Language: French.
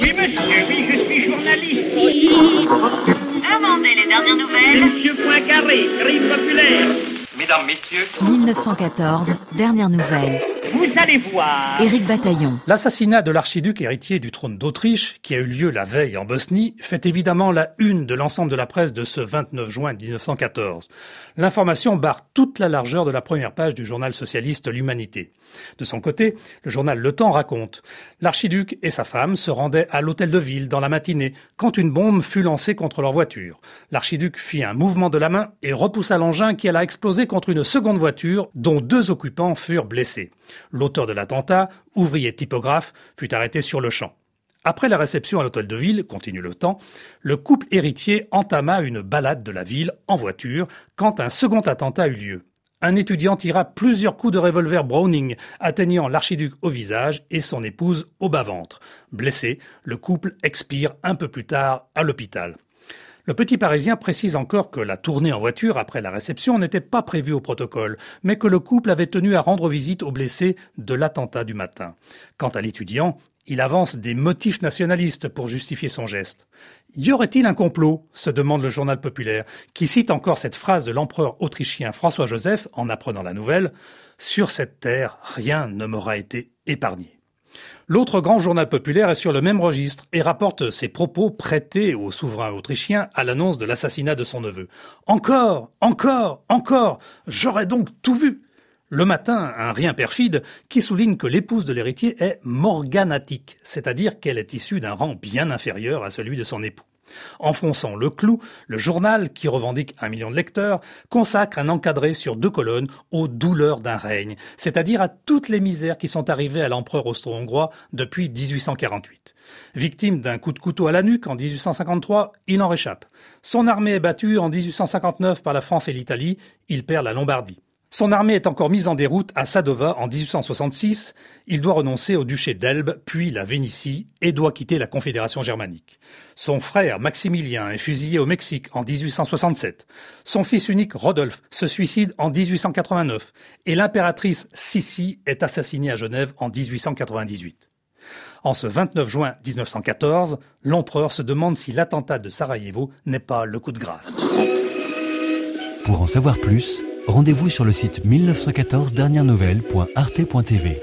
Oui, monsieur, oui, je suis journaliste. Demandez les dernières nouvelles. Monsieur Poincaré, crime populaire. Mesdames, Messieurs, 1914, dernière nouvelle. Vous allez voir. Éric Bataillon. L'assassinat de l'archiduc héritier du trône d'Autriche, qui a eu lieu la veille en Bosnie, fait évidemment la une de l'ensemble de la presse de ce 29 juin 1914. L'information barre toute la largeur de la première page du journal socialiste L'Humanité. De son côté, le journal Le Temps raconte L'archiduc et sa femme se rendaient à l'hôtel de ville dans la matinée quand une bombe fut lancée contre leur voiture. L'archiduc fit un mouvement de la main et repoussa l'engin qui alla exploser contre une seconde voiture dont deux occupants furent blessés. L'auteur de l'attentat, ouvrier typographe, fut arrêté sur le champ. Après la réception à l'hôtel de ville, continue le temps, le couple héritier entama une balade de la ville en voiture quand un second attentat eut lieu. Un étudiant tira plusieurs coups de revolver Browning, atteignant l'archiduc au visage et son épouse au bas-ventre. Blessé, le couple expire un peu plus tard à l'hôpital. Le petit Parisien précise encore que la tournée en voiture après la réception n'était pas prévue au protocole, mais que le couple avait tenu à rendre visite aux blessés de l'attentat du matin. Quant à l'étudiant, il avance des motifs nationalistes pour justifier son geste. Y aurait-il un complot? se demande le journal populaire, qui cite encore cette phrase de l'empereur autrichien François-Joseph en apprenant la nouvelle Sur cette terre, rien ne m'aura été épargné. L'autre grand journal populaire est sur le même registre et rapporte ses propos prêtés au souverain autrichien à l'annonce de l'assassinat de son neveu. Encore, encore, encore, j'aurais donc tout vu. Le matin, un rien perfide qui souligne que l'épouse de l'héritier est morganatique, c'est-à-dire qu'elle est issue d'un rang bien inférieur à celui de son époux. Enfonçant le clou, le journal, qui revendique un million de lecteurs, consacre un encadré sur deux colonnes aux douleurs d'un règne, c'est-à-dire à toutes les misères qui sont arrivées à l'empereur austro-hongrois depuis 1848. Victime d'un coup de couteau à la nuque en 1853, il en réchappe. Son armée est battue en 1859 par la France et l'Italie, il perd la Lombardie. Son armée est encore mise en déroute à Sadova en 1866. Il doit renoncer au duché d'Elbe, puis la Vénitie, et doit quitter la Confédération germanique. Son frère Maximilien est fusillé au Mexique en 1867. Son fils unique Rodolphe se suicide en 1889. Et l'impératrice Sissi est assassinée à Genève en 1898. En ce 29 juin 1914, l'empereur se demande si l'attentat de Sarajevo n'est pas le coup de grâce. Pour en savoir plus, rendez-vous sur le site 1914 dernière nouvelle.arte.tv.